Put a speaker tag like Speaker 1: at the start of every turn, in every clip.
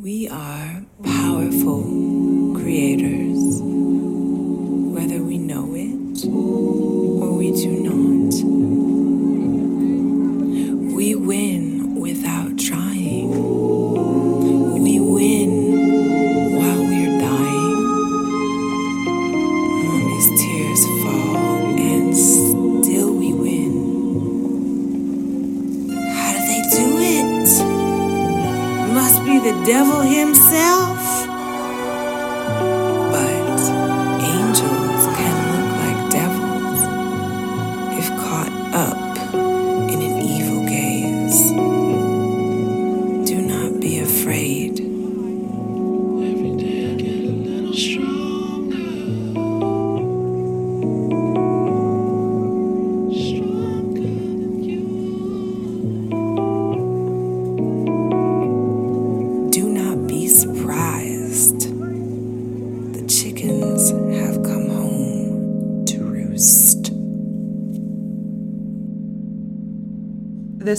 Speaker 1: We are powerful creators,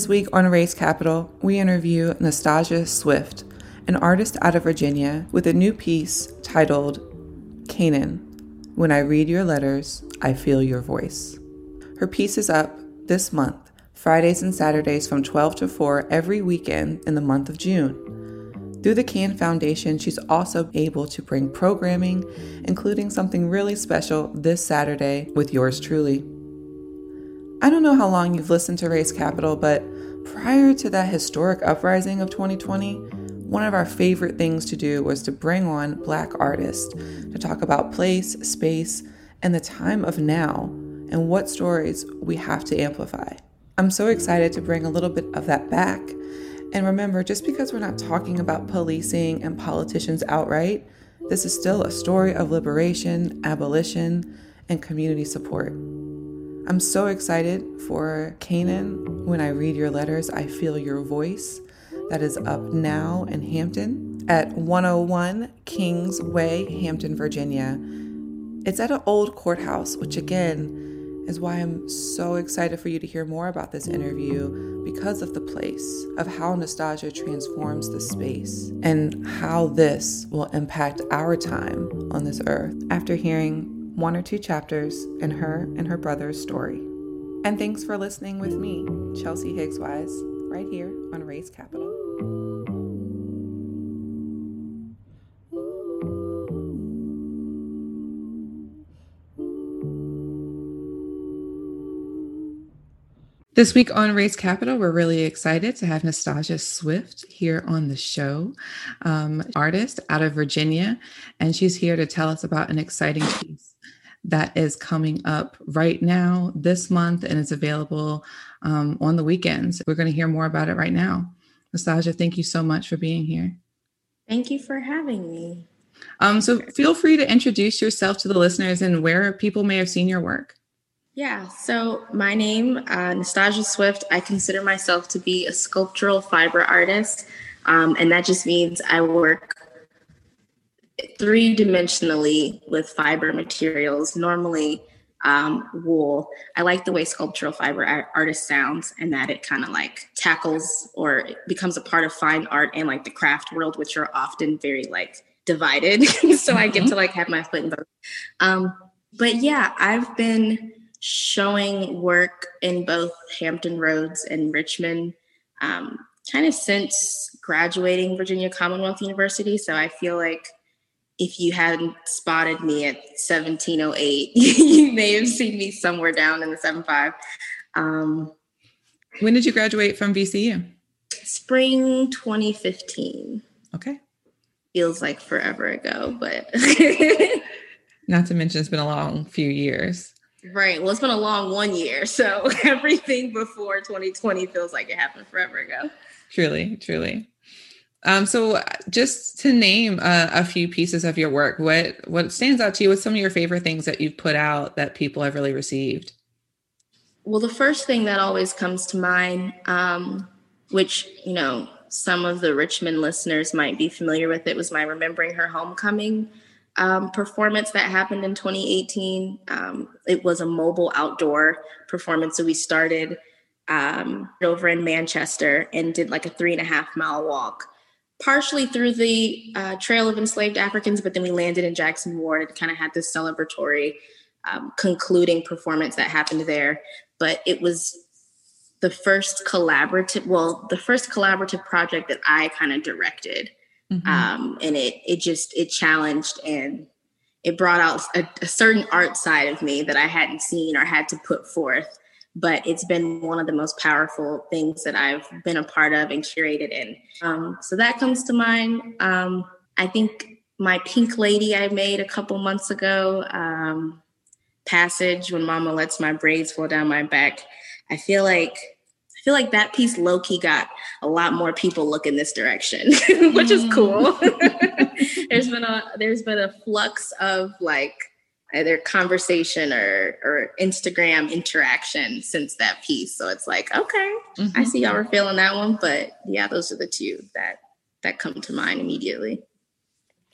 Speaker 2: week on Race Capital, we interview Nastassja Swift, an artist out of Virginia, with a new piece titled Canaan. When I read your letters, I feel your voice. Her piece is up this month, Fridays and Saturdays from 12 to 4 every weekend in the month of June. Through the Can Foundation, she's also able to bring programming, including something really special this Saturday with yours truly. I don't know how long you've listened to Race Capital, but prior to that historic uprising of 2020, one of our favorite things to do was to bring on Black artists to talk about place, space, and the time of now and what stories we have to amplify. I'm so excited to bring a little bit of that back. And remember, just because we're not talking about policing and politicians outright, this is still a story of liberation, abolition, and community support. I'm so excited for Canaan. When I read your letters, I feel your voice. That is up now in Hampton at 101 Kings Way, Hampton, Virginia. It's at an old courthouse, which again is why I'm so excited for you to hear more about this interview because of the place, of how nostalgia transforms the space, and how this will impact our time on this earth after hearing one or two chapters in her and her brother's story. And thanks for listening with me, Chelsea Higgs Wise, right here on Race Capital. This week on Race Capital, we're really excited to have Nastassja Swift here on the show, um, artist out of Virginia, and she's here to tell us about an exciting piece that is coming up right now this month and is available um, on the weekends. We're going to hear more about it right now. Nastassja, thank you so much for being here.
Speaker 3: Thank you for having me.
Speaker 2: Um, so feel free to introduce yourself to the listeners and where people may have seen your work.
Speaker 3: Yeah, so my name, uh, Nastassja Swift, I consider myself to be a sculptural fiber artist. Um, and that just means I work three dimensionally with fiber materials, normally um, wool. I like the way sculptural fiber art- artist sounds and that it kind of like tackles or becomes a part of fine art and like the craft world, which are often very like divided. so I get to like have my foot in both. Um, but yeah, I've been showing work in both Hampton Roads and Richmond um, kind of since graduating Virginia Commonwealth University. So I feel like if you hadn't spotted me at 1708, you may have seen me somewhere down in the 75. Um,
Speaker 2: When did you graduate from VCU?
Speaker 3: spring 2015
Speaker 2: Okay.
Speaker 3: feels like forever ago, but
Speaker 2: Not to mention, it's been a long few years.
Speaker 3: right. Well, it's been a long one year. So everything before 2020 feels like it happened forever ago.
Speaker 2: Truly, truly. Um, so, uh, just to name uh, a few pieces of your work, what what stands out to you? What's some of your favorite things that you've put out that people have really received?
Speaker 3: Well, the first thing that always comes to mind, um, which, you know, some of the Richmond listeners might be familiar with, it was my Remembering Her Homecoming um, performance that happened in 2018. Um, it was a mobile outdoor performance. So we started um, over in Manchester and did like a three and a half mile walk partially through the uh, Trail of Enslaved Africans, but then we landed in Jackson Ward and kind of had this celebratory um, concluding performance that happened there. But it was the first collaborative, well, the first collaborative project that I kind of directed. Mm-hmm. Um, and it it just it challenged and it brought out a, a certain art side of me that I hadn't seen or had to put forth but it's been one of the most powerful things that I've been a part of and curated in. Um, so that comes to mind. Um, I think my pink lady I made a couple months ago, um, passage when mama lets my braids fall down my back. I feel like I feel like that piece low key got a lot more people look in this direction, which is cool. there's been a there's been a flux of like either conversation or or Instagram interaction since that piece. So it's like, okay, mm-hmm. I see y'all were feeling that one, but yeah, those are the two that that come to mind immediately.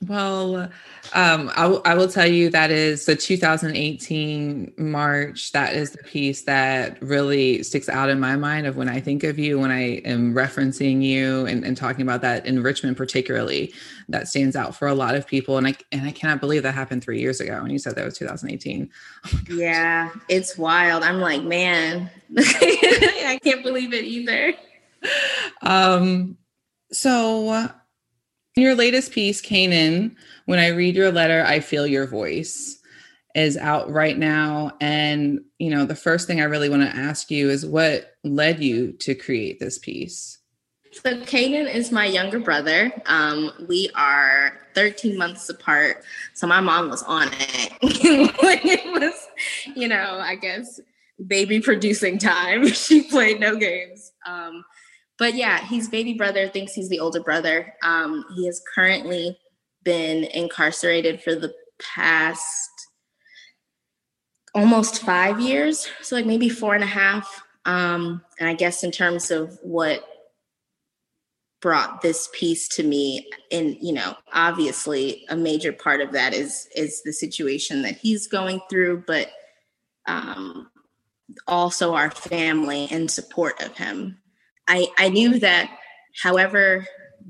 Speaker 4: Well, um, I, w- I will tell you that is the 2018 March. That is the piece that really sticks out in my mind of when I think of you, when I am referencing you and, and talking about that in Richmond, particularly. That stands out for a lot of people, and I and I cannot believe that happened three years ago. And you said that was 2018.
Speaker 3: Oh yeah, it's wild. I'm like, man, I can't believe it either.
Speaker 4: Um, so your latest piece, Canaan, when I read your letter, I feel your voice is out right now. And, you know, the first thing I really want to ask you is what led you to create this piece?
Speaker 3: So, Canaan is my younger brother. Um, we are 13 months apart. So, my mom was on it it was, you know, I guess baby producing time. she played no games. Um, but yeah, he's baby brother, thinks he's the older brother. Um, he has currently been incarcerated for the past almost five years. So like maybe four and a half. Um, and I guess in terms of what brought this piece to me and you know obviously a major part of that is is the situation that he's going through but um also our family and support of him I, I knew that however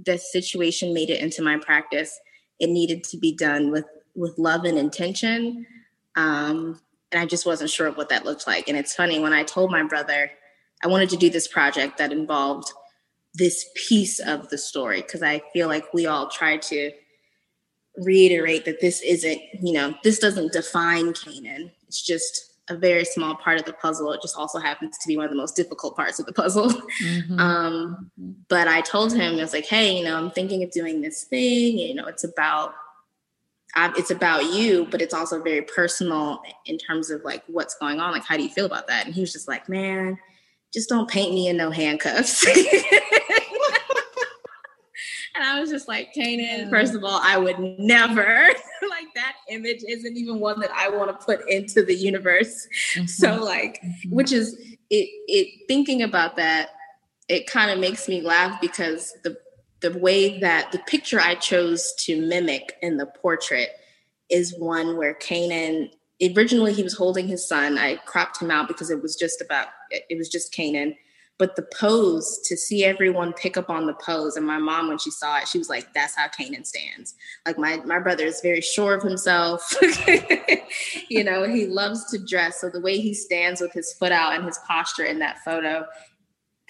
Speaker 3: the situation made it into my practice, it needed to be done with with love and intention. Um, and I just wasn't sure of what that looked like. And it's funny when I told my brother I wanted to do this project that involved this piece of the story because I feel like we all try to reiterate that this isn't, you know, this doesn't define Canaan. It's just a very small part of the puzzle. It just also happens to be one of the most difficult parts of the puzzle. Mm-hmm. Um, but I told him, I was like, hey, you know, I'm thinking of doing this thing. You know, it's about it's about you, but it's also very personal in terms of like what's going on. Like, how do you feel about that? And he was just like, man, just don't paint me in no handcuffs. And I was just like, Canaan, first of all, I would never, like, that image isn't even one that I want to put into the universe. Mm-hmm. So, like, mm-hmm. which is it, it, thinking about that, it kind of makes me laugh because the, the way that the picture I chose to mimic in the portrait is one where Canaan originally he was holding his son. I cropped him out because it was just about it was just Canaan but the pose to see everyone pick up on the pose and my mom when she saw it she was like that's how canaan stands. Like my my brother is very sure of himself. You know he loves to dress so the way he stands with his foot out and his posture in that photo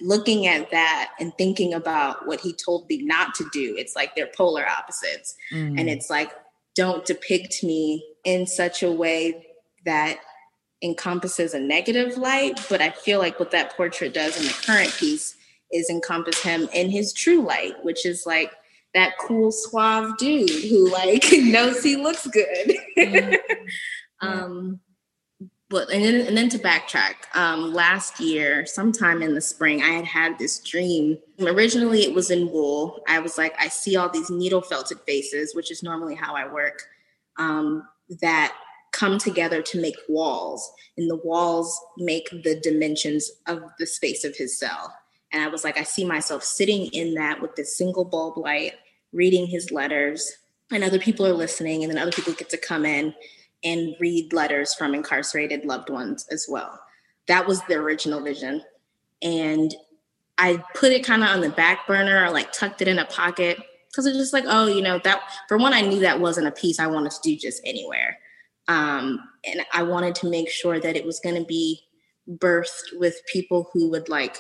Speaker 3: looking at that and thinking about what he told me not to do it's like they're polar opposites. Mm. and it's like don't depict me in such a way that encompasses a negative light, but I feel like what that portrait does in the current piece is encompass him in his true light, which is like that cool suave dude who like knows he looks good. mm-hmm. um but and then, and then to backtrack um last year sometime in the spring i had had this dream originally it was in wool i was like i see all these needle felted faces which is normally how i work um that come together to make walls and the walls make the dimensions of the space of his cell. And i was like i see myself sitting in that with this single bulb light reading his letters and other people are listening and then other people get to come in and read letters from incarcerated loved ones as well. That was the original vision. And i put it kind of on the back burner or like tucked it in a pocket because it's just like, oh, you know, that for one, I knew that wasn't a piece I wanted to do just anywhere. Um, and I wanted to make sure that it was going to be birthed with people who would like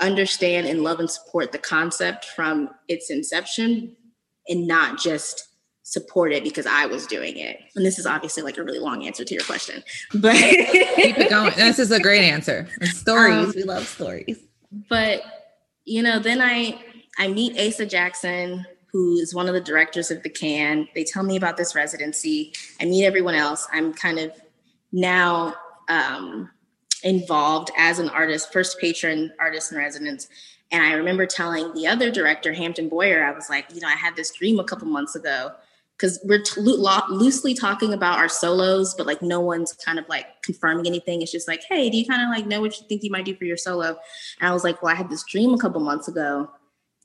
Speaker 3: understand and love and support the concept from its inception and not just support it because I was doing it. And this is obviously like a really long answer to your question, but
Speaker 4: keep it going. This is a great answer. Stories.
Speaker 3: Um,
Speaker 4: we love stories.
Speaker 3: But you know, then I I meet Asa Jackson, who is one of the directors of the Can. They tell me about this residency. I meet everyone else. I'm kind of now um, involved as an artist, first patron artist in residence. And I remember telling the other director, Hampton Boyer, I was like, you know, I had this dream a couple months ago because we're t- lo- loosely talking about our solos, but like no one's kind of like confirming anything. It's just like, hey, do you kind of like know what you think you might do for your solo? And I was like, well, I had this dream a couple months ago,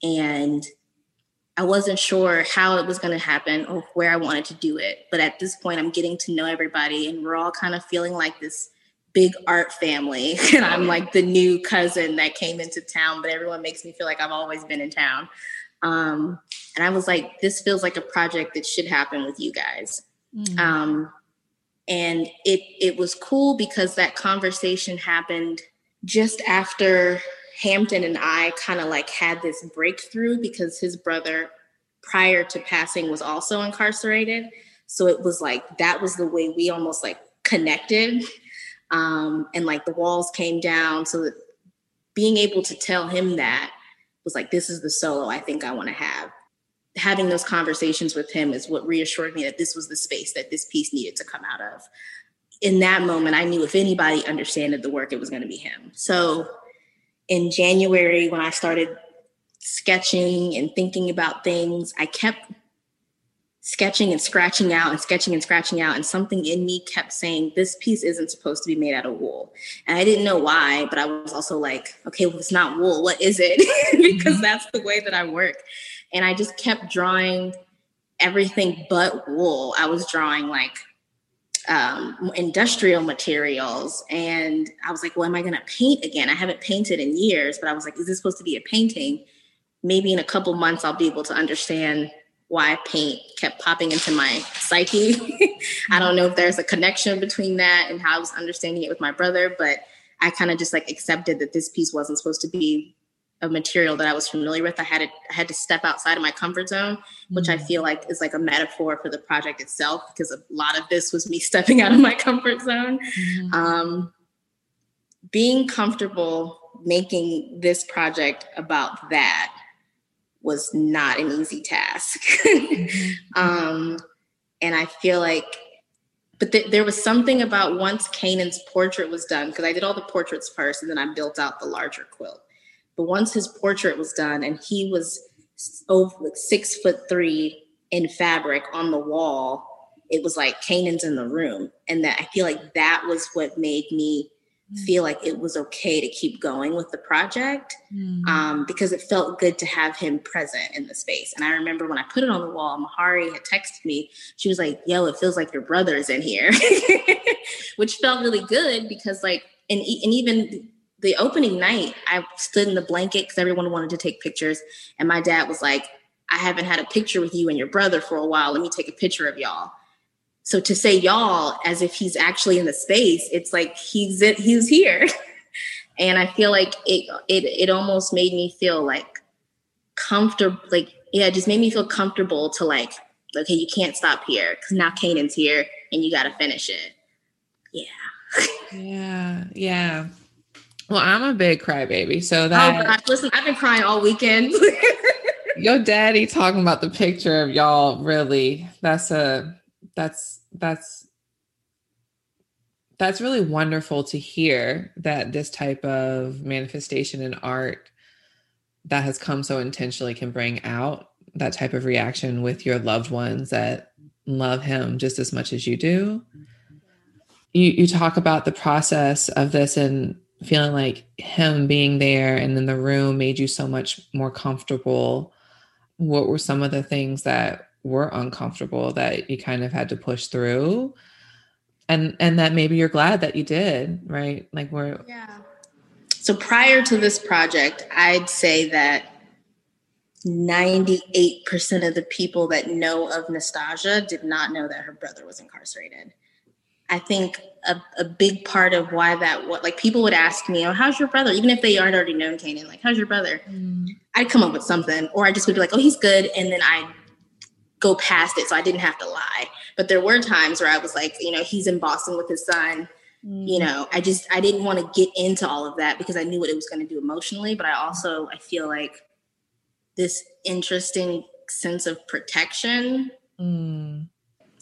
Speaker 3: and I wasn't sure how it was going to happen or where I wanted to do it. But at this point, I'm getting to know everybody, and we're all kind of feeling like this big art family. and I'm like the new cousin that came into town, but everyone makes me feel like I've always been in town. Um, and I was like, this feels like a project that should happen with you guys. Mm. Um, and it it was cool because that conversation happened just after Hampton and I kind of like had this breakthrough because his brother prior to passing was also incarcerated. So it was like that was the way we almost like connected um, and like the walls came down. So that being able to tell him that was like this is the solo i think i want to have. Having those conversations with him is what reassured me that this was the space that this piece needed to come out of. In that moment i knew if anybody understood the work it was going to be him. So in january when i started sketching and thinking about things i kept sketching and scratching out and sketching and scratching out and something in me kept saying this piece isn't supposed to be made out of wool. And i didn't know why but i was also like okay well it's not wool. What is it? Because mm-hmm. that's the way that i work. And i just kept drawing everything but wool. I was drawing like um, industrial materials. And i was like well am i going to paint again? I haven't painted in years but i was like is this supposed to be a painting? Maybe in a couple months i'll be able to understand why paint kept popping into my psyche. I don't know if there's a connection between that and how I was understanding it with my brother, but I kind of just like accepted that this piece wasn't supposed to be a material that I was familiar with. I had to I had to step outside of my comfort zone, which. I feel like is like a metaphor for the project itself because a lot of this was me stepping out of my comfort zone. Mm-hmm. Um, being comfortable making this project about that was not an easy task. mm-hmm. um, and I feel like, but th- there was something about once Canaan's portrait was done, because I did all the portraits first and then I built out the larger quilt. But once his portrait was done and he was over like six foot three in fabric on the wall, it was like Canaan's in the room. And that I feel like that was what made me feel like it was okay to keep going with the project mm. um, because it felt good to have him present in the space. And I remember when I put it on the wall, Mahari had texted me. She was like, "Yo, it feels like your brother is in here," which felt really good because, like, and and even the opening night, I stood in the blanket because everyone wanted to take pictures, and my dad was like, "I haven't had a picture with you and your brother for a while. Let me take a picture of y'all." So to say y'all as if he's actually in the space, it's like he's he's here. and I feel like it it it almost made me feel like comfortable like yeah, it just made me feel comfortable to like okay, you can't stop here cuz now Canaan's here and you got to finish it. Yeah.
Speaker 4: yeah. Yeah. Well, I'm a big crybaby, so oh, that.
Speaker 3: Oh God, listen, I've been crying all weekend.
Speaker 4: your daddy talking about the picture of y'all. Really, that's a that's that's that's really wonderful to hear that this type of manifestation in art that has come so intentionally can bring out that type of reaction with your loved ones that love him just as much as you do. You you talk about the process of this and feeling like him being there and then the room made you so much more comfortable. What were some of the things that were uncomfortable that you kind of had to push through and and that maybe you're glad that you did right like we're
Speaker 3: yeah so prior to this project i'd say that 98% of the people that know of Nastassja did not know that her brother was incarcerated. I think a, a big part of why that what like people would ask me, oh, how's your brother? Even if they aren't already known Canaan, like, how's your brother? Mm. I'd come up with something, or I just would be like, oh, he's good. And then I'd go past it. So I didn't have to lie. But there were times where I was like, you know, he's in Boston with his son. Mm. You know, I just I didn't want to get into all of that because I knew what it was going to do emotionally. But I also I feel like this interesting sense of protection. Mm.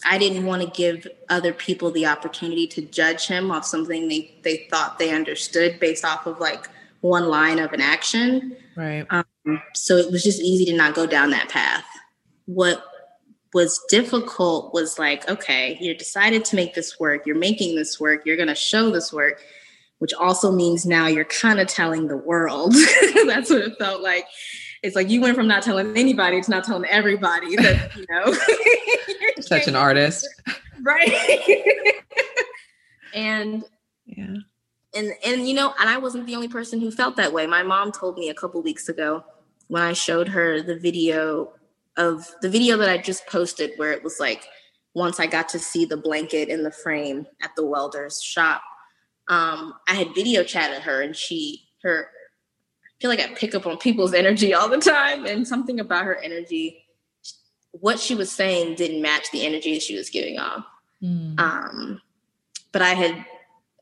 Speaker 3: I didn't want to give other people the opportunity to judge him off something they, they thought they understood based off of like one line of an action.
Speaker 4: Right.
Speaker 3: Um, so it was just easy to not go down that path. What was difficult was like, okay, you decided to make this work, you're making this work, you're going to show this work, which also means now you're kind of telling the world. That's what it felt like it's like you went from not telling anybody to not telling everybody that you know.
Speaker 4: Such an artist.
Speaker 3: Right. And
Speaker 4: yeah.
Speaker 3: and and you know and i wasn't the only person who felt that way. My mom told me a couple weeks ago when i showed her the video of the video that i just posted where it was like once i got to see the blanket in the frame at the welder's shop um, i had video chatted her and she her feel like I pick up on people's energy all the time, and something about her energy, what she was saying didn't match the energy she was giving off. Mm. Um, but I had,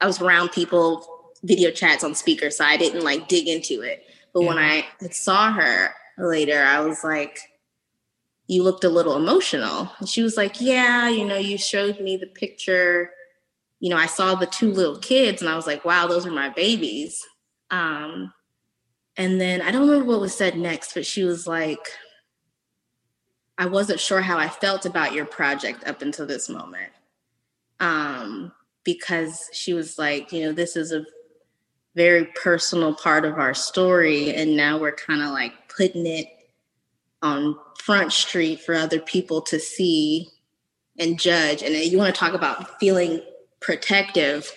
Speaker 3: I was around people, video chats on speaker, so I didn't like dig into it. But yeah. when I saw her later, I was like, you looked a little emotional. And she was like, Yeah, you know, you showed me the picture. You know, I saw the two little kids and I was like, wow, those are my babies. Um, and then I don't remember what was said next, but she was like, I wasn't sure how I felt about your project up until this moment. Um, because she was like, you know, this is a very personal part of our story. And now we're kind of like putting it on Front Street for other people to see and judge. And you want to talk about feeling protective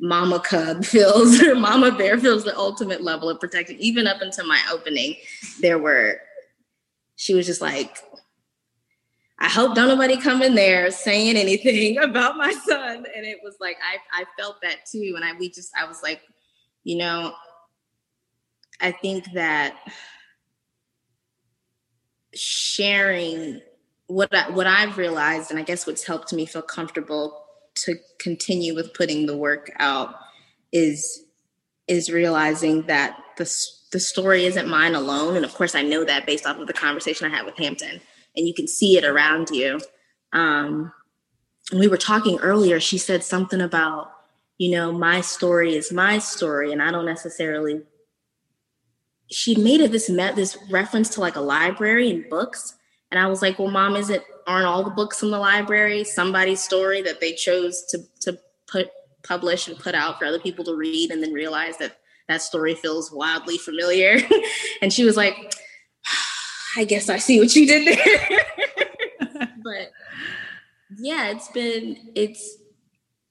Speaker 3: mama cub feels or mama bear feels the ultimate level of protection. Even up until my opening, there were, she was just like, I hope don't nobody come in there saying anything about my son. And it was like I, I felt that too. And I we just I was like, you know, I think that sharing what I, what I've realized, and I guess what's helped me feel comfortable to continue with putting the work out is is realizing that the the story isn't mine alone. And of course I know that based off of the conversation I had with Hampton and you can see it around you. Um we were talking earlier she said something about you know my story is my story and I don't necessarily she made it this met this reference to like a library and books and I was like well mom is it aren't all the books in the library somebody's story that they chose to to put publish and put out for other people to read and then realize that that story feels wildly familiar? And she was like i guess i see what you did there. But yeah it's been it's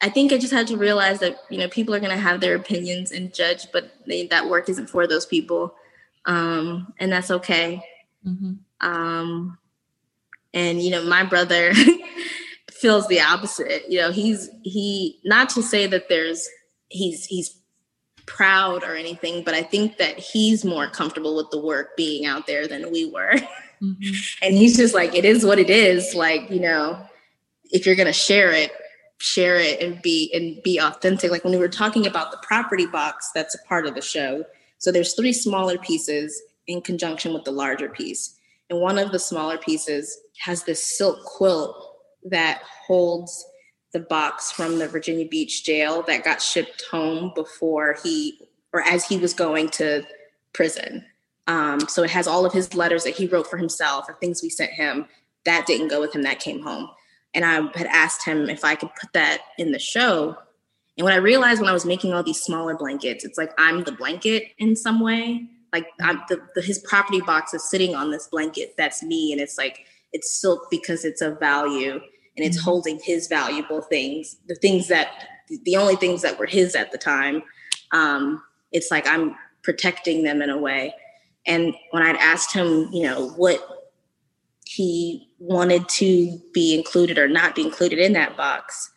Speaker 3: i think i just had to realize that you know people are going to have their opinions and judge but they, that work isn't for those people. Um and that's okay. Mm-hmm. um and you know my brother feels the opposite. You know he's he not to say that there's he's he's proud or anything but i think that he's more comfortable with the work being out there than we were. Mm-hmm. and he's just like it is what it is. Like you know if you're going to share it share it and be and be authentic. Like when we were talking about the property box that's a part of the show. So there's three smaller pieces in conjunction with the larger piece and one of the smaller pieces has this silk quilt that holds the box from the Virginia Beach jail that got shipped home before he or as he was going to prison. Um, so it has all of his letters that he wrote for himself or things we sent him. That didn't go with him, that came home. And I had asked him if I could put that in the show. And what I realized when I was making all these smaller blankets, it's like I'm the blanket in some way. Like I'm the, the his property box is sitting on this blanket. That's me. And it's like it's silk because it's of value and it's mm-hmm. holding his valuable things, the things that the only things that were his at the time. Um, it's like I'm protecting them in a way. And when I'd asked him, you know, what he wanted to be included or not be included in that box,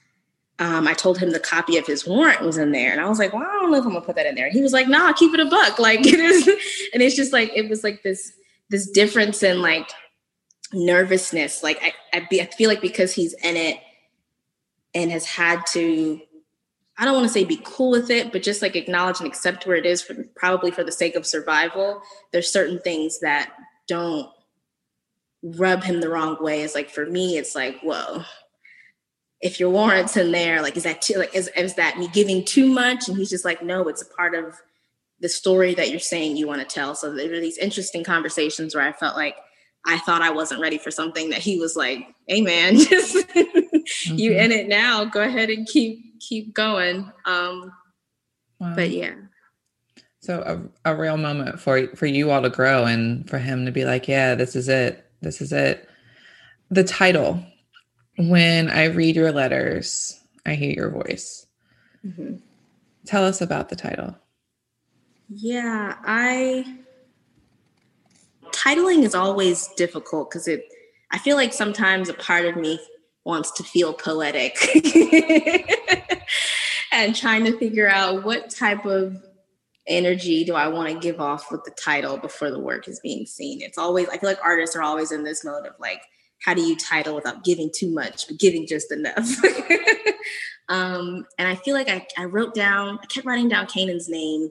Speaker 3: um, I told him the copy of his warrant was in there. And I was like, well, I don't know if I'm gonna put that in there. And he was like, nah, keep it a buck. Like it is, and it's just like it was like this this difference in like nervousness. Like I I, be, I feel like because he's in it and has had to I don't want to say be cool with it, but just like acknowledge and accept where it is for probably for the sake of survival. There's certain things that don't rub him the wrong way. It's like for me, it's like, whoa, if your warrant's in there, like is that too like is, is that me giving too much? And he's just like, no, it's a part of the story that you're saying you want to tell. So there were these interesting conversations where I felt like I thought I wasn't ready for something that he was like, hey man, just mm-hmm. you in it now. Go ahead and keep keep going. Um wow. but yeah.
Speaker 4: So a, a real moment for for you all to grow and for him to be like, yeah, this is it. This is it. The title when I read your letters, I hear your voice. Mm-hmm. Tell us about the title.
Speaker 3: Yeah, I titling is always difficult because it I feel like sometimes a part of me wants to feel poetic and trying to figure out what type of energy do I want to give off with the title before the work is being seen. It's always I feel like artists are always in this mode of like how do you title without giving too much, but giving just enough? um, and I feel like I, I wrote down, I kept writing down Canaan's name,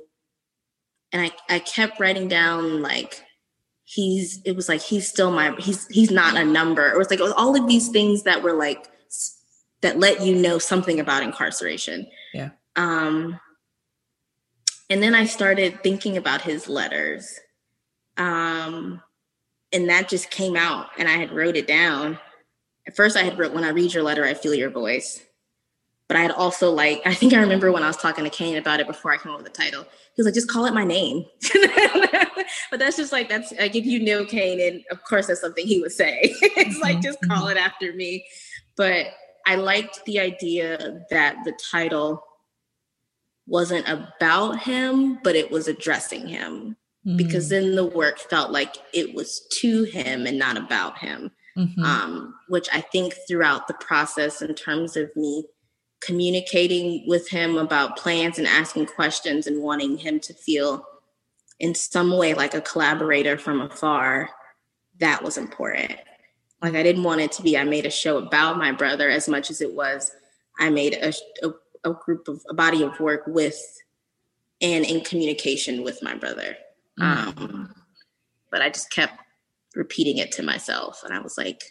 Speaker 3: and I, I kept writing down like he's it was like he's still my he's he's not a number. It was like it was all of these things that were like that let you know something about incarceration.
Speaker 4: Yeah.
Speaker 3: Um and then I started thinking about his letters. Um and that just came out and I had wrote it down. At first I had wrote when I read your letter, I feel your voice. But I had also like, I think I remember when I was talking to Kane about it before I came up with the title. He was like, just call it my name. but that's just like that's like if you know Kane, and of course that's something he would say. it's like just call mm-hmm. it after me. But I liked the idea that the title wasn't about him, but it was addressing him mm-hmm. because then the work felt like it was to him and not about him. Mm-hmm. Um, which I think throughout the process, in terms of me communicating with him about plans and asking questions and wanting him to feel in some way like a collaborator from afar, that was important. Like I didn't want it to be I made a show about my brother as much as it was I made a, a, a group of a body of work with and in communication with my brother. Mm-hmm. Um, but I just kept repeating it to myself, and I was like,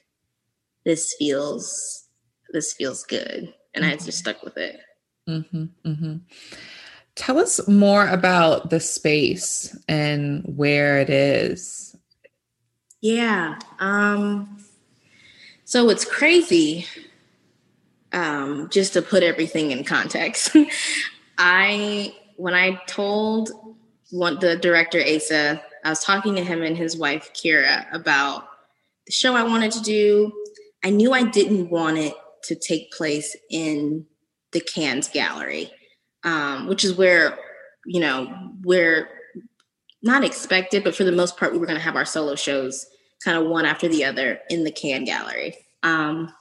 Speaker 3: "This feels, this feels good," and mm-hmm. I just stuck with it.
Speaker 4: Mm-hmm, mm-hmm. Tell us more about the space and where it is.
Speaker 3: Yeah. Um, so it's crazy. Um, just to put everything in context, I when I told one the director Asa, I was talking to him and his wife Kira about the show I wanted to do. I knew I didn't want it to take place in the Can Gallery, um, which is where you know we're not expected, but for the most part, we were going to have our solo shows kind of one after the other in the Can Gallery. Um,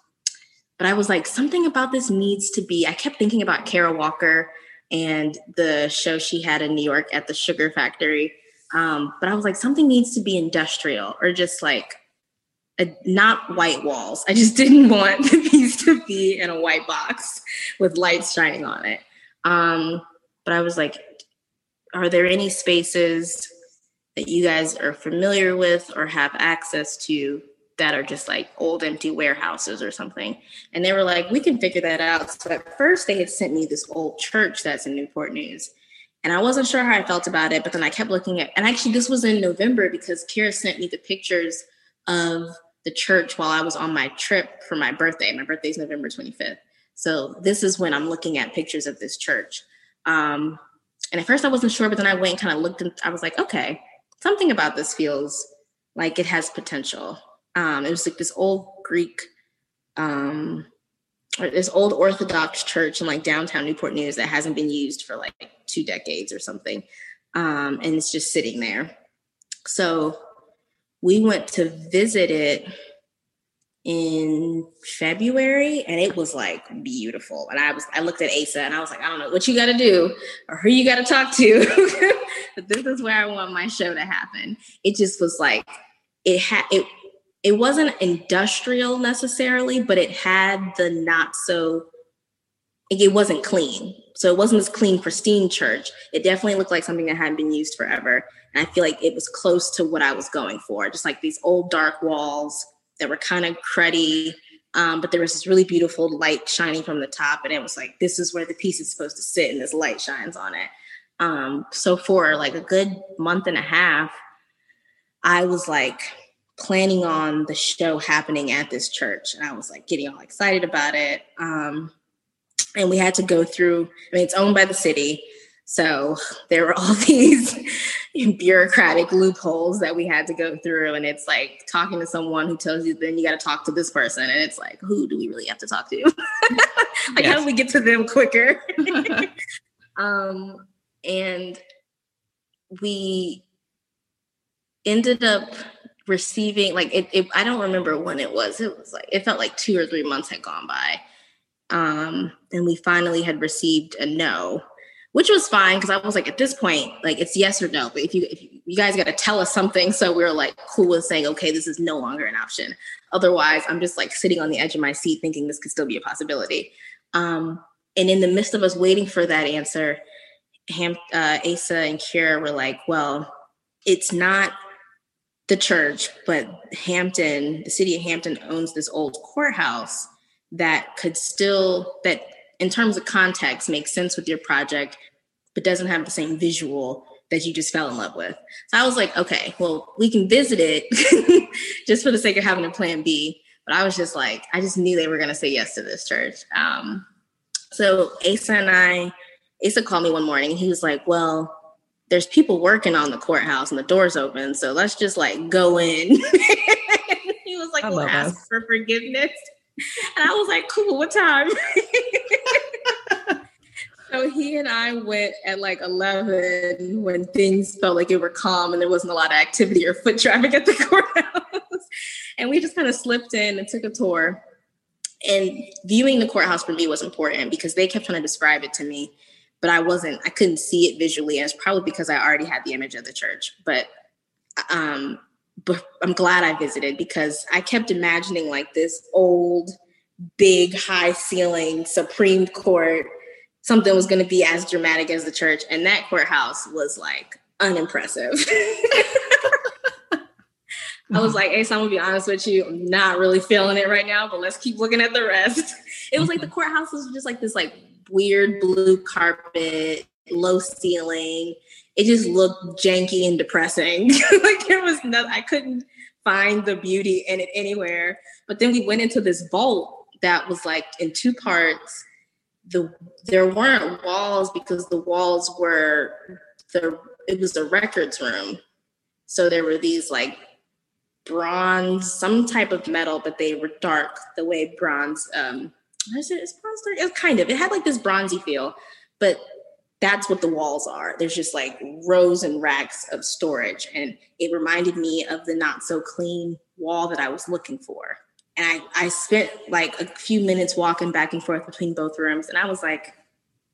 Speaker 3: but I was like, something about this needs to be. I kept thinking about Kara Walker and the show she had in New York at the Sugar Factory. Um, but I was like, something needs to be industrial or just like a, not white walls. I just didn't want the piece to be in a white box with lights shining on it. Um, but I was like, are there any spaces that you guys are familiar with or have access to that are just like old empty warehouses or something. And they were like, we can figure that out. So at first they had sent me this old church that's in Newport News. And I wasn't sure how I felt about it, but then I kept looking at and actually this was in November because Kira sent me the pictures of the church while I was on my trip for my birthday. My birthday is November 25th. So this is when I'm looking at pictures of this church. Um, and at first I wasn't sure, but then I went and kind of looked and I was like, okay, something about this feels like it has potential. Um, it was like this old Greek, um, this old Orthodox church in like downtown Newport News that hasn't been used for like two decades or something. Um, and it's just sitting there. So we went to visit it in February and it was like beautiful. And I was I looked at Asa and I was like, I don't know what you gotta do or who you gotta talk to. but this is where I want my show to happen. It just was like it had it it wasn't industrial necessarily, but it had the not so it wasn't clean. So it wasn't this clean, pristine church. It definitely looked like something that hadn't been used forever. And I feel like it was close to what I was going for. Just like these old dark walls that were kind of cruddy. Um, but there was this really beautiful light shining from the top. And it was like, this is where the piece is supposed to sit and this light shines on it. Um, so for like a good month and a half, I was like planning on the show happening at this church. And I was like getting all excited about it. Um, and we had to go through, I mean, it's owned by the city. So there were all these bureaucratic loopholes that we had to go through. And it's like talking to someone who tells you, then you got to talk to this person. And it's like, who do we really have to talk to? like, yes. how do we get to them quicker? um, and we ended up receiving, like, it, it, I don't remember when it was. It was like, it felt like two or three months had gone by. Um, and we finally had received a no which was fine because I was like, at this point, like it's yes or no. But if you if you guys got to tell us something, so we are like cool with saying, okay, this is no longer an option. Otherwise, I'm just like sitting on the edge of my seat, thinking this could still be a possibility. Um, and in the midst of us waiting for that answer, Ham, uh, Asa and Kira were like, well, it's not the church, but Hampton, the city of Hampton owns this old courthouse that could still that in terms of context makes sense with your project, but doesn't have the same visual that you just fell in love with. So I was like, okay, well, we can visit it just for the sake of having a plan B. But I was just like, I just knew they were going to say yes to this church. Um, so Asa and I, Asa called me one morning and he was like, well, there's people working on the courthouse and the door's open. So let's just like go in. he was like, we'll ask us. for forgiveness. And I was like, cool, what time? so he and I went at like 11 when things felt like it were calm and there wasn't a lot of activity or foot traffic at the courthouse. and we just kind of slipped in and took a tour. And viewing the courthouse for me was important because they kept trying to describe it to me, but I wasn't, I couldn't see it visually. And it's probably because I already had the image of the church. But um, but I'm glad I visited because I kept imagining like this old, big, high ceiling Supreme Court, something was going to be as dramatic as the church. And that courthouse was like unimpressive. I was like, hey, so I'm gonna be honest with you, I'm not really feeling it right now, but let's keep looking at the rest. It was like the courthouse was just like this like weird blue carpet, low ceiling it just looked janky and depressing. like there was nothing, I couldn't find the beauty in it anywhere. But then we went into this vault that was like in two parts. The there weren't walls because the walls were the it was the records room. So there were these like bronze, some type of metal, but they were dark the way bronze um is it is bronze dark? It was kind of it had like this bronzy feel, but that's what the walls are. There's just like rows and racks of storage. And it reminded me of the not so clean wall that I was looking for. And I, I spent like a few minutes walking back and forth between both rooms. And I was like,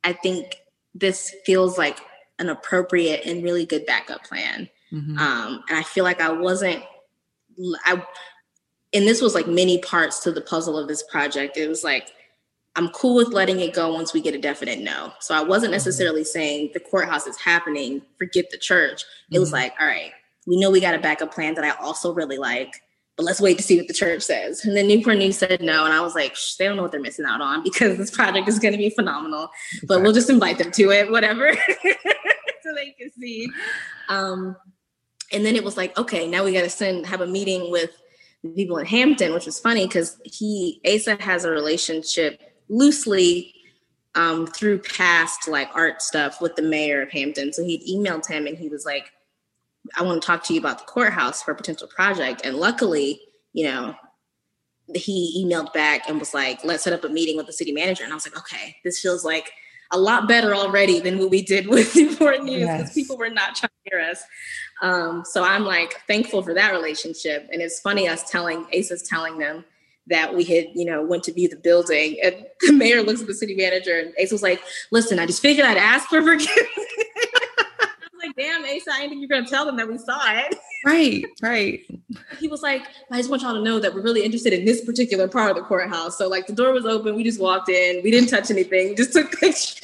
Speaker 3: I think this feels like an appropriate and really good backup plan. Mm-hmm. Um, and I feel like I wasn't, I, and this was like many parts to the puzzle of this project. It was like, I'm cool with letting it go once we get a definite no. So I wasn't mm-hmm. necessarily saying the courthouse is happening, forget the church. It was mm-hmm. like, all right, we know we got a backup plan that I also really like, but let's wait to see what the church says. And then Newport News said no. And I was like, they don't know what they're missing out on because this project is going to be phenomenal, but we'll just invite them to it, whatever, so they can see. Um, and then it was like, okay, now we got to send, have a meeting with the people in Hampton, which was funny because he, Asa has a relationship loosely um, through past like art stuff with the mayor of Hampton. So he'd emailed him and he was like, I want to talk to you about the courthouse for a potential project. And luckily, you know, he emailed back and was like, let's set up a meeting with the city manager. And I was like, okay, this feels like a lot better already than what we did with Newport News because
Speaker 4: Yes.
Speaker 3: people were not trying to hear us. Um, so I'm like thankful for that relationship. And it's funny us telling Asa's telling them that we had, you know, went to view the building. And the mayor looks at the city manager and Ace was like, listen, I just figured I'd ask for forgiveness. I was like, damn, Ace, I didn't think you're gonna tell them that we saw it.
Speaker 4: Right, right.
Speaker 3: He was like, I just want y'all to know that we're really interested in this particular part of the courthouse. So like the door was open, we just walked in, we didn't touch anything, we just took pictures.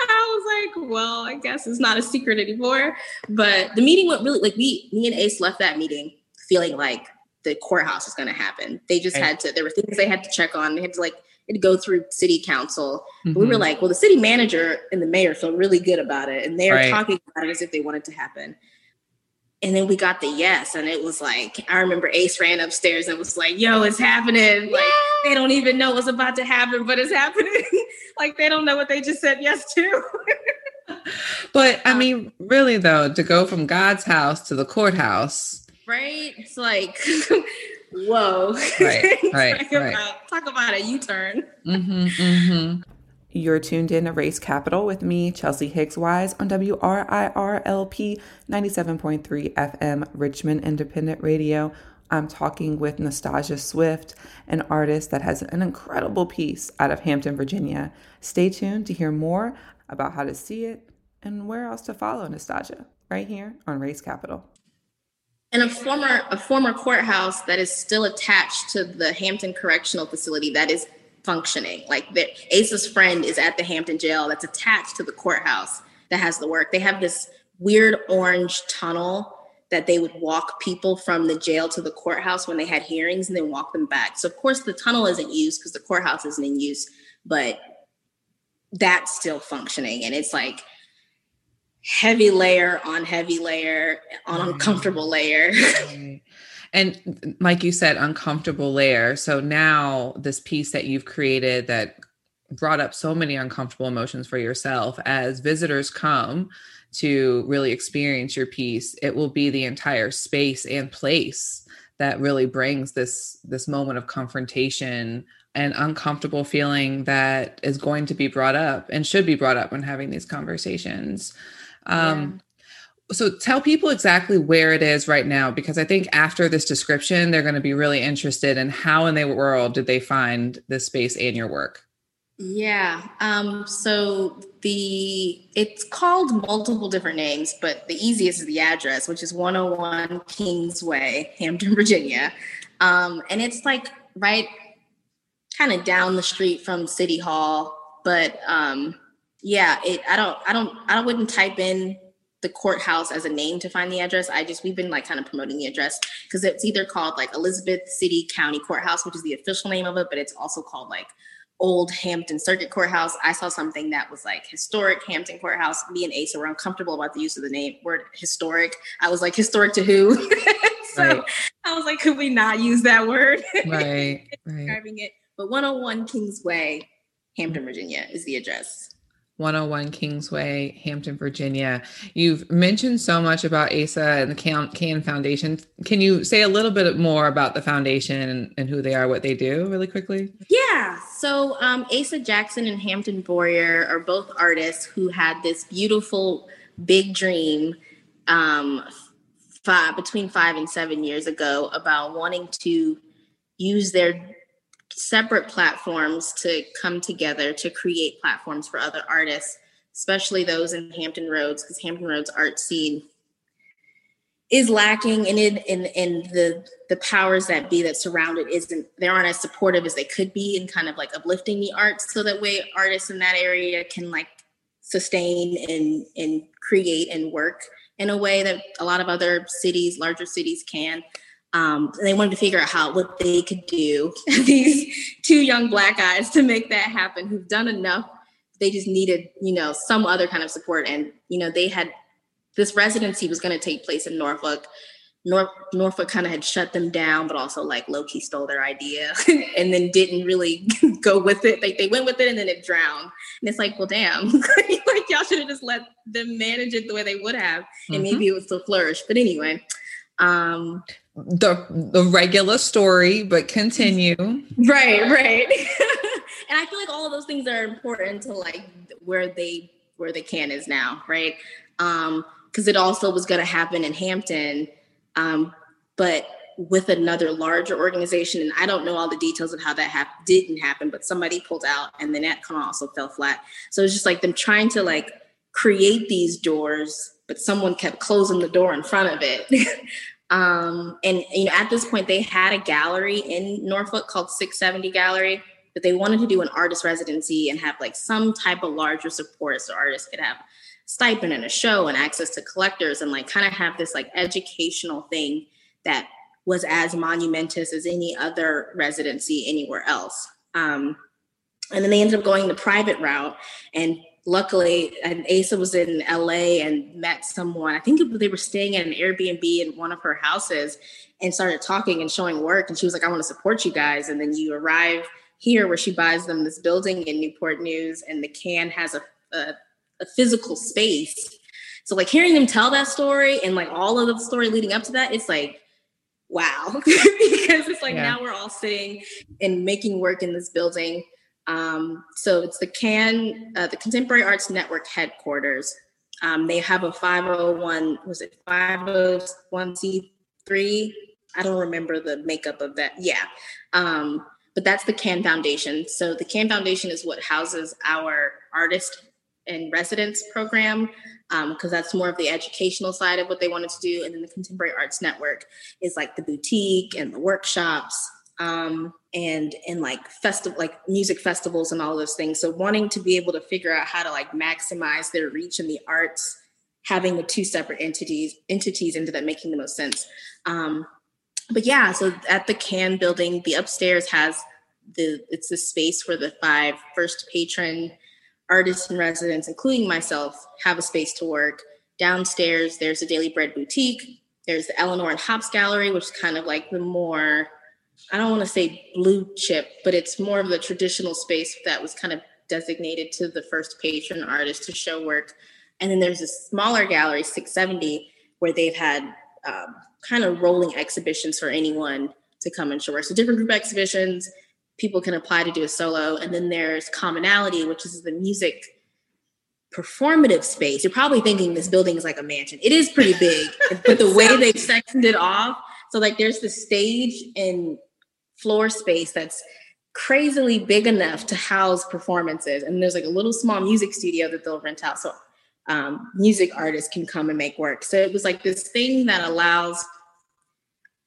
Speaker 3: I was like, well, I guess it's not a secret anymore. But the meeting went really like we, me and Ace left that meeting feeling like the courthouse was gonna happen. They just
Speaker 4: Right.
Speaker 3: had to, there were things they had to check on. They had to like had to go through city council. But we were
Speaker 4: Mhm.
Speaker 3: like, well, the city manager and the mayor feel really good about it. And they're
Speaker 4: Right.
Speaker 3: talking about it as if they want it to happen. And then we got the yes. And it was like, I remember Ace ran upstairs and was like, yo, it's happening. Like, they don't even know what's about to happen, but it's happening. like, they don't know what they just said yes to.
Speaker 4: But I mean, really though, to go from God's house to the courthouse,
Speaker 3: right? It's like, whoa.
Speaker 4: Right, right,
Speaker 3: talk,
Speaker 4: right.
Speaker 3: About, talk about a U turn.
Speaker 4: Mm-hmm, mm-hmm. You're tuned in to Race Capital with me, Chelsea Higgs Wise, on WRIRLP 97.3 FM, Richmond Independent Radio. I'm talking with Nastassja Swift, an artist that has an incredible piece out of Hampton, Virginia. Stay tuned to hear more about how to see it and where else to follow Nastasia, right here on Race Capital.
Speaker 3: And a former a former courthouse that is still attached to the Hampton Correctional Facility that is functioning. Like the Ace's friend is at the Hampton jail that's attached to the courthouse that has the work. They have this weird orange tunnel that they would walk people from the jail to the courthouse when they had hearings and then walk them back. So of course the tunnel isn't used because the courthouse isn't in use, but that's still functioning and it's like heavy layer on heavy layer on mm. uncomfortable layer.
Speaker 4: Right. And like you said, uncomfortable layer. So now this piece that you've created that brought up so many uncomfortable emotions for yourself as visitors come to really experience your piece, it will be the entire space and place that really brings this this moment of confrontation and uncomfortable feeling that is going to be brought up and should be brought up when having these conversations. Um, so tell people exactly where it is right now because i think after this description they're going to be really interested in how in the world did they find this space and your work
Speaker 3: Yeah. Um, so the it's called multiple different names, but the easiest is the address, which is 101 Kingsway, Hampton, Virginia. Um, and it's like right kind of down the street from City Hall. But um, yeah, it I don't I don't I wouldn't type in the courthouse as a name to find the address. I just we've been like kind of promoting the address because it's either called like Elizabeth City County Courthouse, which is the official name of it, but it's also called like Old Hampton Circuit Courthouse. I saw something that was like historic Hampton Courthouse. Me and Asa were uncomfortable about the use of the name word historic. I was like, historic to who? so
Speaker 4: Right.
Speaker 3: I was like, could we not use that word?
Speaker 4: right right
Speaker 3: Describing it. But 101 Kingsway, Hampton, Virginia is the address.
Speaker 4: 101 Kingsway, Hampton, Virginia. You've mentioned so much about ASA and the Can, Foundation. Can you say a little bit more about the foundation and, and who they are, what they do, really quickly?
Speaker 3: Yeah. So um, Asa Jackson and Hampton Boyer are both artists who had this beautiful big dream um, five, between five and seven years ago about wanting to use their separate platforms to come together to create platforms for other artists, especially those in Hampton Roads, because Hampton Roads art scene is lacking and in in the the powers that be that surround it isn't they aren't as supportive as they could be in kind of like uplifting the arts so that way artists in that area can like sustain and and create and work in a way that a lot of other cities larger cities can um, and they wanted to figure out how what they could do these two young black guys to make that happen who've done enough they just needed you know some other kind of support and you know they had this residency was going to take place in Norfolk. Nor- Norfolk kind of had shut them down, but also like low key stole their idea and then didn't really go with it. Like they went with it and then it drowned. And it's like, well, damn, like y'all should have just let them manage it the way they would have, and maybe it would still flourish. But anyway, um,
Speaker 4: The, the regular story, but continue.
Speaker 3: right, right. and I feel like all of those things are important to like where they where the can is now, right? Um, because it also was going to happen in Hampton, um, but with another larger organization. And I don't know all the details of how that hap- didn't happen, but somebody pulled out, and then that kind of also fell flat. So it's just like them trying to like create these doors, but someone kept closing the door in front of it. um, and you know, at this point, they had a gallery in Norfolk called 670 Gallery, but they wanted to do an artist residency and have like some type of larger support so artists could have stipend and a show and access to collectors and like kind of have this like educational thing that was as monumentous as any other residency anywhere else. Um, and then they ended up going the private route. And luckily, and Asa was in LA and met someone. I think they were staying at an Airbnb in one of her houses and started talking and showing work. And she was like, I want to support you guys. And then you arrive here where she buys them this building in Newport News, and the can has a, a a physical space. So like hearing them tell that story and like all of the story leading up to that, it's like, wow. because it's like yeah. now we're all sitting and making work in this building. Um, so it's the CAN, uh, the Contemporary Arts Network headquarters. Um, they have a 501, was it 501c3? I don't remember the makeup of that. Yeah. Um, but that's the CAN Foundation. So the CAN Foundation is what houses our artist and residence program because um, that's more of the educational side of what they wanted to do and then the contemporary arts network is like the boutique and the workshops um, and like festival like music festivals and all those things so wanting to be able to figure out how to like maximize their reach in the arts having the two separate entities entities ended up making the most sense um, but yeah so at the can building the upstairs has the it's the space where the five first patron artists and residents, including myself, have a space to work. Downstairs, there's a Daily Bread boutique. There's the Eleanor and Hops Gallery, which is kind of like the more, I don't want to say blue chip, but it's more of the traditional space that was kind of designated to the first patron artist to show work. And then there's a smaller gallery, 670, where they've had um, kind of rolling exhibitions for anyone to come and show work. So different group exhibitions, people can apply to do a solo. And then there's commonality, which is the music performative space. You're probably thinking this building is like a mansion. It is pretty big, but the way they've sectioned it off. So like there's the stage and floor space that's crazily big enough to house performances. And there's like a little small music studio that they'll rent out. So um, music artists can come and make work. So it was like this thing that allows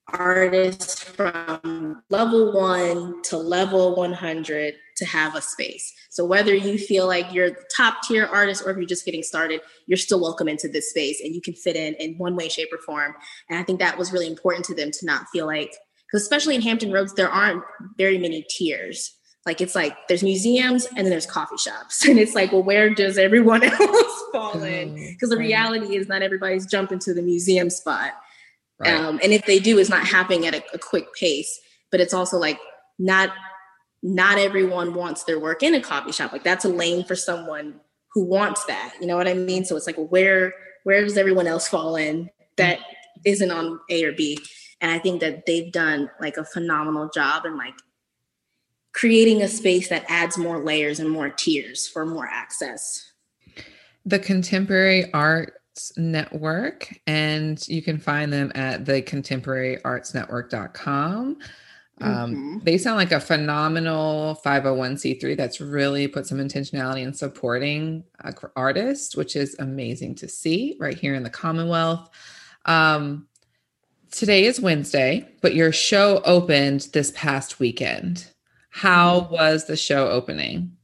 Speaker 3: artists from level one to level 100 to have a space. So whether you feel like you're the top tier artist or if you're just getting started, you're still welcome into this space and you can fit in in one way, shape, or form. And I think that was really important to them to not feel like, because especially in Hampton Roads, there aren't very many tiers. Like it's like there's museums and then there's coffee shops. And it's like, well, where does everyone else fall in? Because oh, the reality is not everybody's jumping to the museum spot. Right. Um, and if they do, it's not happening at a, a quick pace. But it's also like not not everyone wants their work in a coffee shop. Like that's a lane for someone who wants that. You know what I mean? So it's like where where does everyone else fall in that isn't on A or B? And I think that they've done like a phenomenal job in like creating a space that adds more layers and more tiers for more access.
Speaker 4: The contemporary Arts Network, and you can find them at the contemporaryartsnetwork.com. Um, mm-hmm. They sound like a phenomenal 501c3 that's really put some intentionality in supporting uh, artists, which is amazing to see right here in the Commonwealth. Um, today is Wednesday, but your show opened this past weekend. How mm-hmm. was the show opening?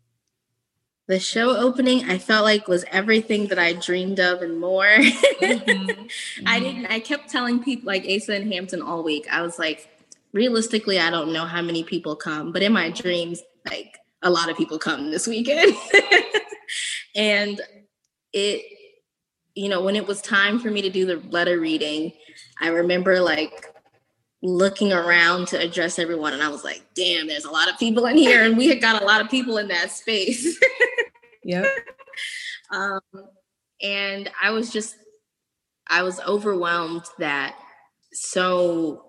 Speaker 3: the show opening i felt like was everything that i dreamed of and more mm-hmm. i didn't i kept telling people like asa and hampton all week i was like realistically i don't know how many people come but in my dreams like a lot of people come this weekend and it you know when it was time for me to do the letter reading i remember like looking around to address everyone and I was like, damn, there's a lot of people in here. And we had got a lot of people in that space.
Speaker 4: yeah.
Speaker 3: Um, and I was just, I was overwhelmed that so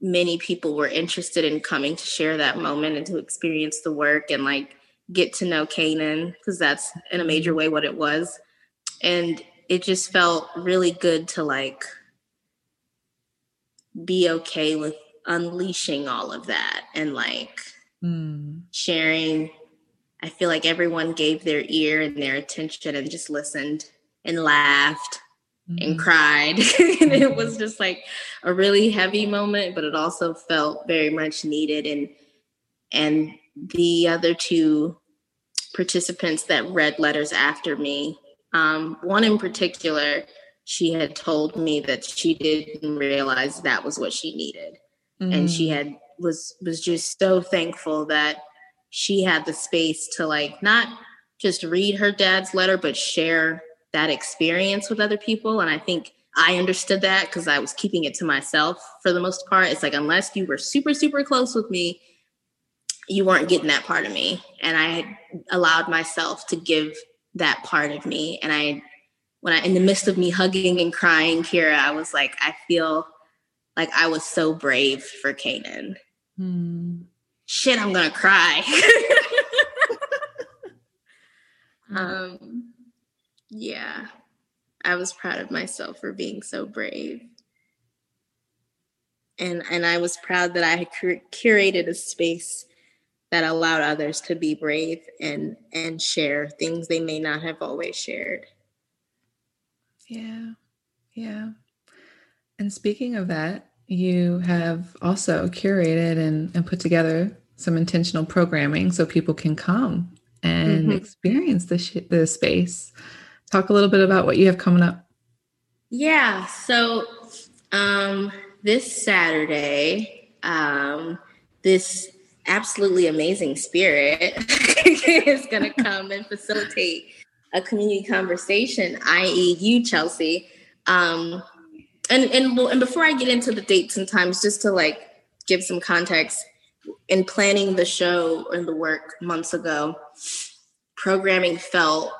Speaker 3: many people were interested in coming to share that moment and to experience the work and like get to know Canaan because that's in a major way what it was. And it just felt really good to like be okay with unleashing all of that and like mm. sharing. I feel like everyone gave their ear and their attention and just listened and laughed mm. and cried. and it was just like a really heavy moment, but it also felt very much needed. And and the other two participants that read letters after me, um, one in particular, she had told me that she didn't realize that was what she needed mm-hmm. and she mm. had was was just so thankful that she had the space to like not just read her dad's letter but share that experience with other people and i think i understood that because i was keeping it to myself for the most part it's like unless you were super super close with me you weren't getting that part of me and i allowed myself to give that part of me and i when I, in the midst of me hugging and crying, Kira, I was like, I feel like I was so brave for Canaan. Hmm. Shit, I'm gonna cry. um, yeah, I was proud of myself for being so brave, and and I was proud that I had cur- curated a space that allowed others to be brave and and share things they may not have always shared.
Speaker 4: Yeah. Yeah. And speaking of that, you have also curated and, and put together some intentional programming so people can come and mm-hmm. experience the, sh- the space. Talk a little bit about what you have coming up.
Speaker 3: Yeah. So um, this Saturday, um, this absolutely amazing spirit is going to come and facilitate a community conversation, i.e., you, Chelsea. Um, and and and before I get into the dates and times, just to like give some context, in planning the show and the work months ago, programming felt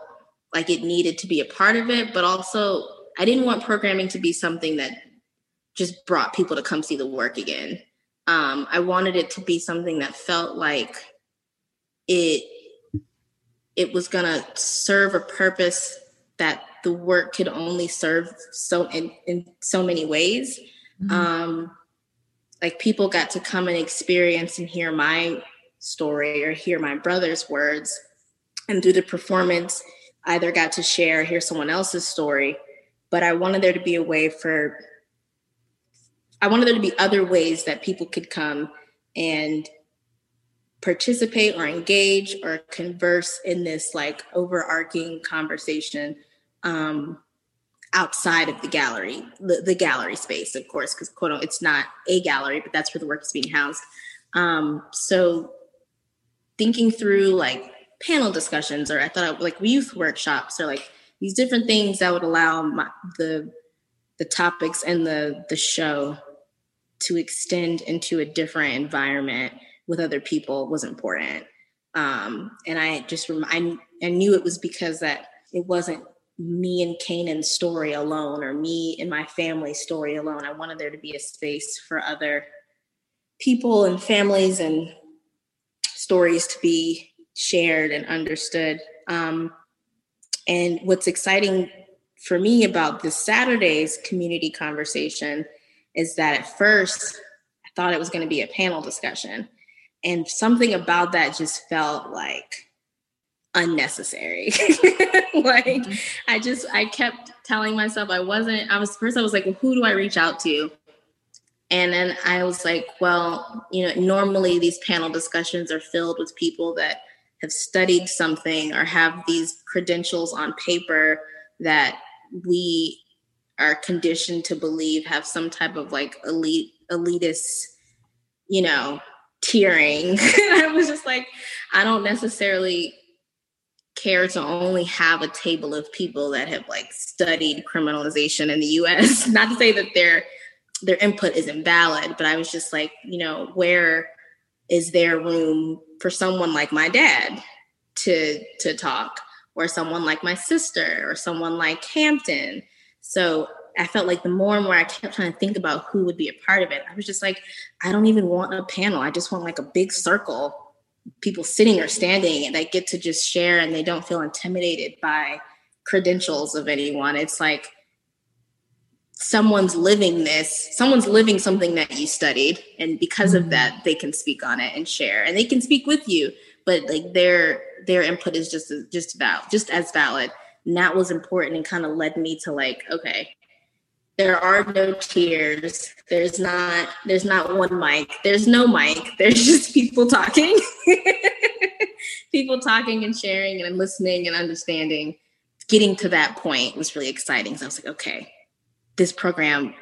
Speaker 3: like it needed to be a part of it, but also I didn't want programming to be something that just brought people to come see the work again. Um, I wanted it to be something that felt like it it was going to serve a purpose that the work could only serve so in, in so many ways. Mm-hmm. um, like people got to come and experience and hear my story or hear my brother's words. And through the performance either got to share hear someone else's story. But i wanted there to be a way for i wanted there to be other ways that people could come and participate or engage or converse in this like overarching conversation um, outside of the gallery, the, the gallery space, of course, because quote it's not a gallery, but that's where the work is being housed. Um, so thinking through like panel discussions, or I thought like youth workshops, or like these different things that would allow my, the the topics and the the show to extend into a different environment with other people was important. Um, and I just I, I knew it was because that it wasn't me and Canaan's story alone or me and my family's story alone. I wanted there to be a space for other people and families and stories to be shared and understood. Um, and what's exciting for me about this Saturday's community conversation is that at first I thought it was going to be a panel discussion. And something about that just felt like unnecessary. Like mm-hmm. i just i kept telling myself i wasn't i was first i was like well who do i reach out to? And then i was like well you know normally these panel discussions are filled with people that have studied something or have these credentials on paper that we are conditioned to believe have some type of like elite elitist you know tiering. I was just like, I don't necessarily care to only have a table of people that have like studied criminalization in the US. Not to say that their their input is invalid, but I was just like, you know, where is there room for someone like my dad to to talk or someone like my sister or someone like Hampton. So I felt like the more and more I kept trying to think about who would be a part of it, I was just like, I don't even want a panel. I just want like a big circle, people sitting or standing and they get to just share and they don't feel intimidated by credentials of anyone. It's like someone's living this, someone's living something that you studied. And because of that, mm-hmm. they can speak on it and share and they can speak with you, but like their their input is just just about just as valid. And that was important and kind of led me to like, okay, there are no tiers. there's not there's not one mic. There's no mic. There's just people talking. People talking and sharing and listening and understanding. Getting to that point was really exciting so i was like okay this program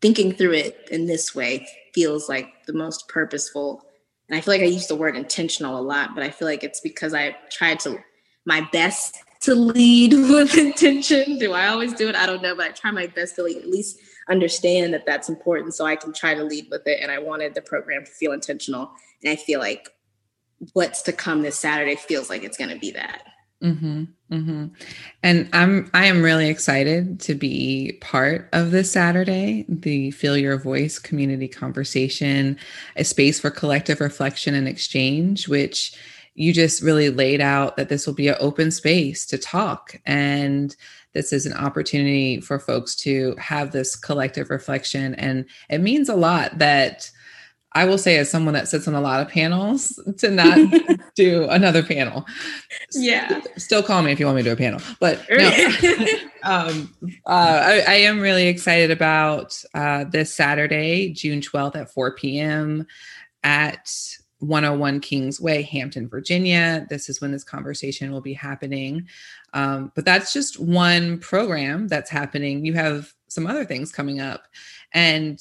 Speaker 3: thinking through it in this way feels like the most purposeful. And i feel like i use the word intentional a lot but i feel like it's because i tried to my best to lead with intention. Do I always do it? I don't know, but I try my best to at least understand that that's important so I can try to lead with it. And I wanted the program to feel intentional. And I feel like what's to come this Saturday feels like it's going to be that.
Speaker 4: Mm-hmm, mm-hmm. And I'm I am really excited to be part of this Saturday, the Feel Your Voice community conversation, a space for collective reflection and exchange, which you just really laid out that this will be an open space to talk. And this is an opportunity for folks to have this collective reflection. And it means a lot that i will say as someone that sits on a lot of panels to not do another panel.
Speaker 3: Yeah.
Speaker 4: still call me if you want me to do a panel but no. um, uh, I, I, am really excited about uh, this saturday june 12th at 4 p.m at 101 Kingsway, Hampton, Virginia. This is when this conversation will be happening. Um, but that's just one program that's happening. You have some other things coming up. And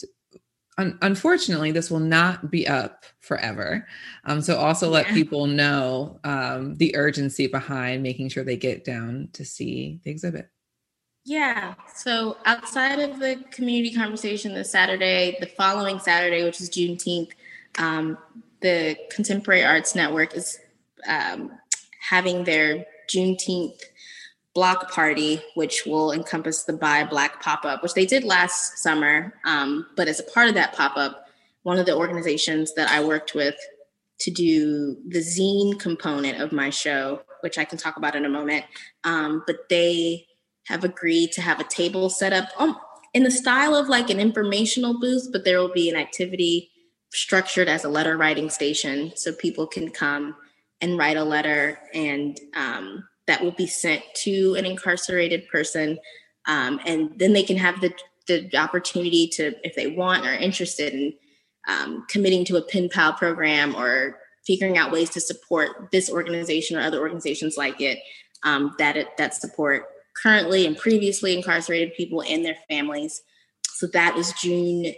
Speaker 4: un- unfortunately, this will not be up forever. Um, so also let people know um, the urgency behind making sure they get down to see the exhibit.
Speaker 3: Yeah. So outside of the community conversation this Saturday, the following Saturday, which is Juneteenth, um, the Contemporary Arts Network is um, having their Juneteenth block party, which will encompass the Buy Black pop up, which they did last summer. Um, but as a part of that pop up, one of the organizations that I worked with to do the zine component of my show, which I can talk about in a moment, um, but they have agreed to have a table set up um, in the style of like an informational booth, but there will be an activity structured as a letter writing station so people can come and write a letter and um, that will be sent to an incarcerated person um, and then they can have the, the opportunity to if they want or interested in um, committing to a pen pal program or figuring out ways to support this organization or other organizations like it um, that it, that support currently and previously incarcerated people and their families. So that is june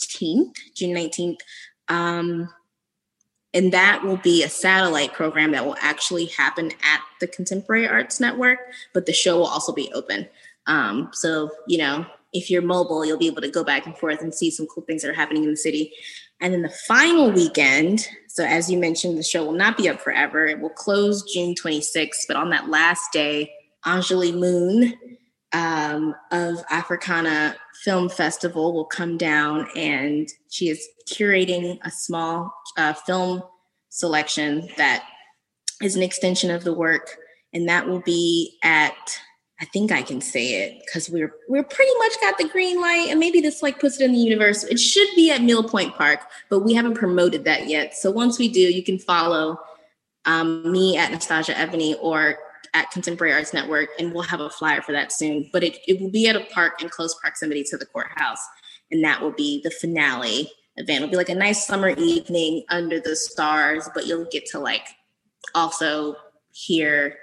Speaker 3: 19th, June 19th. Um, and that will be a satellite program that will actually happen at the Contemporary Arts Network, but the show will also be open. Um, so, you know, if you're mobile, you'll be able to go back and forth and see some cool things that are happening in the city. And then the final weekend, so as you mentioned, the show will not be up forever. It will close June 26th, but on that last day, Anjali Moon um, of Africana Film Festival will come down, and she is curating a small uh, film selection that is an extension of the work, and that will be at I think I can say it because we're we're pretty much got the green light, and maybe this like puts it in the universe. It should be at Mill Point Park, but we haven't promoted that yet. So once we do, you can follow um, me at Nastassja Ebony or at Contemporary Arts Network, and we'll have a flyer for that soon. But it, it will be at a park in close proximity to the courthouse, and that will be the finale event. It'll be like a nice summer evening under the stars, but you'll get to like also hear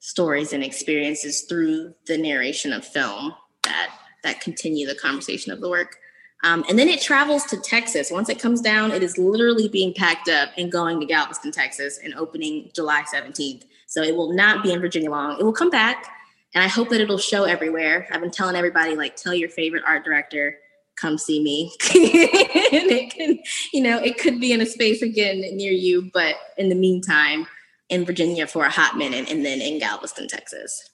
Speaker 3: stories and experiences through the narration of film that that continue the conversation of the work. Um, and then it travels to Texas. Once it comes down, it is literally being packed up and going to Galveston, Texas, and opening July 17th. So it will not be in Virginia long. It will come back, and I hope that it'll show everywhere. I've been telling everybody like, tell your favorite art director, come see me. and it can, you know, it could be in a space again near you, but in the meantime, in Virginia for a hot minute, and then in Galveston, Texas.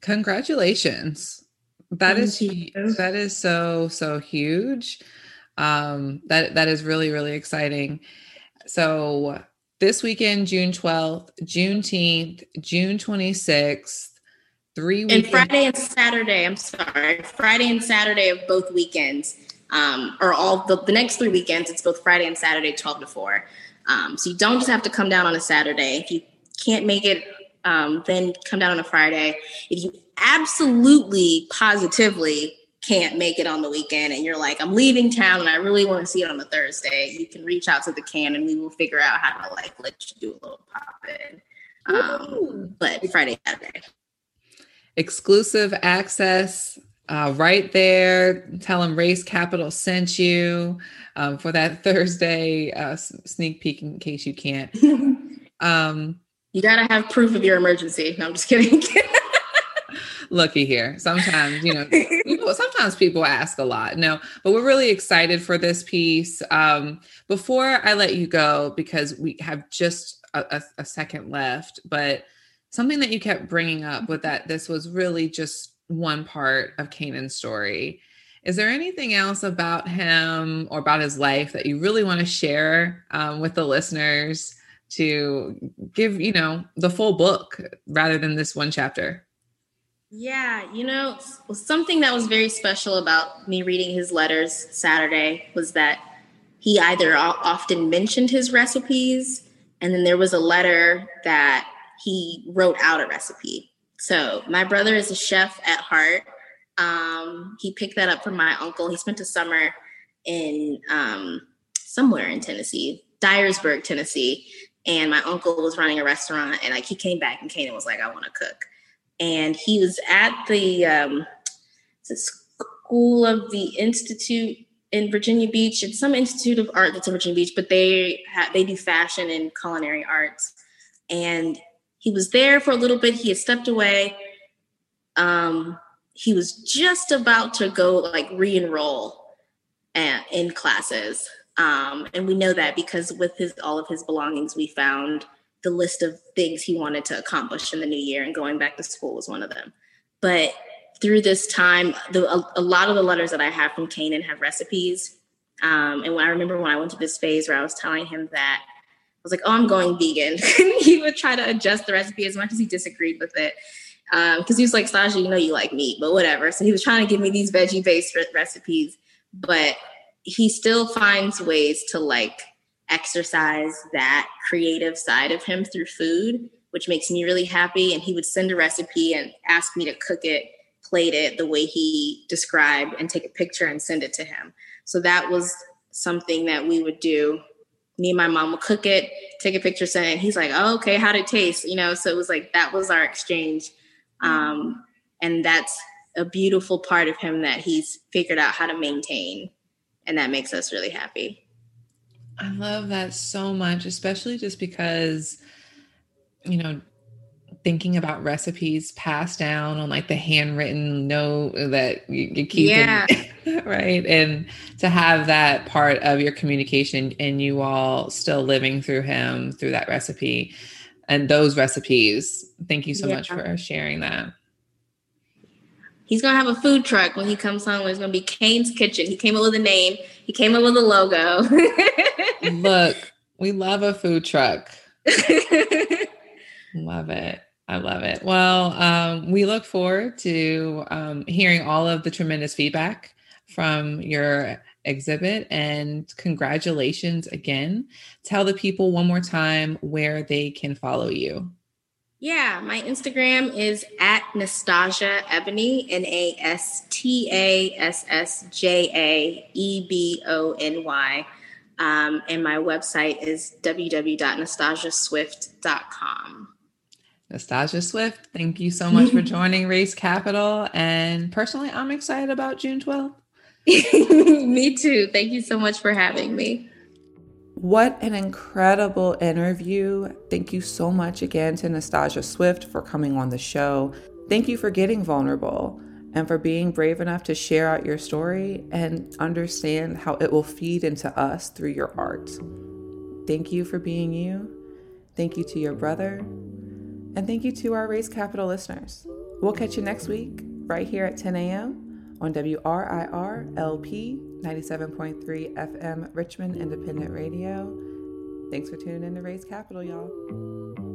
Speaker 4: Congratulations. That is that is so so huge. Um, that that is really really exciting. So this weekend, June twelfth, Juneteenth, June twenty sixth, three
Speaker 3: weekends. And Friday and Saturday. I'm sorry, Friday and Saturday of both weekends, um, or all the, the next three weekends. It's both Friday and Saturday, twelve to four. Um, so you don't just have to come down on a Saturday. If you can't make it, um, then come down on a Friday. If you absolutely positively can't make it on the weekend and you're like i'm leaving town and i really want to see it on the thursday you can reach out to the can and we will figure out how to like let you do a little pop in um, but friday saturday.
Speaker 4: Exclusive access uh, right there. Tell them race capital sent you um, for that thursday uh, sneak peek in case you can't.
Speaker 3: Um, you gotta have proof of your emergency. No i'm just kidding
Speaker 4: looky here. Sometimes, you know, people, sometimes people ask a lot. No, but we're really excited for this piece. Um, before I let you go, because we have just a, a, a second left, but something that you kept bringing up with that this was really just one part of Canaan's story. Is there anything else about him or about his life that you really want to share um, with the listeners to give, you know, the full book rather than this one chapter?
Speaker 3: Yeah, you know, something that was very special about me reading his letters Saturday was that he either often mentioned his recipes, and then there was a letter that he wrote out a recipe. So, my brother is a chef at heart. Um, he picked that up from my uncle. He spent a summer in um, somewhere in Tennessee, Dyersburg, Tennessee, and my uncle was running a restaurant. And like he came back and Canaan was like, "I want to cook." And he was at the um, School of the Institute in Virginia Beach. It's some institute of art that's in Virginia Beach, but they ha- they do fashion and culinary arts. And he was there for a little bit. He had stepped away. Um, he was just about to go like re-enroll at, in classes. Um, and we know that because with his all of his belongings, we found the list of things he wanted to accomplish in the new year, and going back to school was one of them. But through this time, the, a, a lot of the letters that I have from Canaan have recipes. Um, and when I remember when I went to this phase where I was telling him that I was like, "Oh, I'm going vegan," he would try to adjust the recipe as much as he disagreed with it because um, he was like, "Sasha, you know you like meat, but whatever." So he was trying to give me these veggie-based re- recipes, but he still finds ways to like exercise that creative side of him through food, which makes me really happy. And he would send a recipe and ask me to cook it, plate it the way he described, and take a picture and send it to him. So that was something that we would do. Me and my mom would cook it, take a picture, send it. He's like, oh, okay, how'd it taste? You know, so it was like that was our exchange. Um, and that's a beautiful part of him that he's figured out how to maintain. And that makes us really happy.
Speaker 4: I love that so much, especially just because, you know, thinking about recipes passed down on like the handwritten note that you, you keep yeah. in, right and to have that part of your communication and you all still living through him through that recipe and those recipes thank you so yeah. much for sharing that
Speaker 3: he's gonna have a food truck when he comes home it's gonna be kane's kitchen he came up with a name he came up with a logo
Speaker 4: Look, we love a food truck. love it. I love it. Well, um, we look forward to um, hearing all of the tremendous feedback from your exhibit and congratulations again. Tell the people one more time where they can follow you.
Speaker 3: Yeah, my Instagram is at Nastassja Ebony, N A S T A S S J A E B O N Y. Um, and my website is www.nastassjaswift.com.
Speaker 4: Nastassja Swift, thank you so much for joining Race Capital. And personally, I'm excited about June 12th.
Speaker 3: me too. Thank you so much for having me.
Speaker 4: What an incredible interview. Thank you so much again to Nastassja Swift for coming on the show. Thank you for getting vulnerable and for being brave enough to share out your story and understand how it will feed into us through your art. Thank you for being you. Thank you to your brother. And thank you to our Race Capital listeners. We'll catch you next week, right here at 10 a.m.
Speaker 2: on WRIR LP 97.3 FM Richmond Independent Radio. Thanks for tuning in to Race Capital, y'all.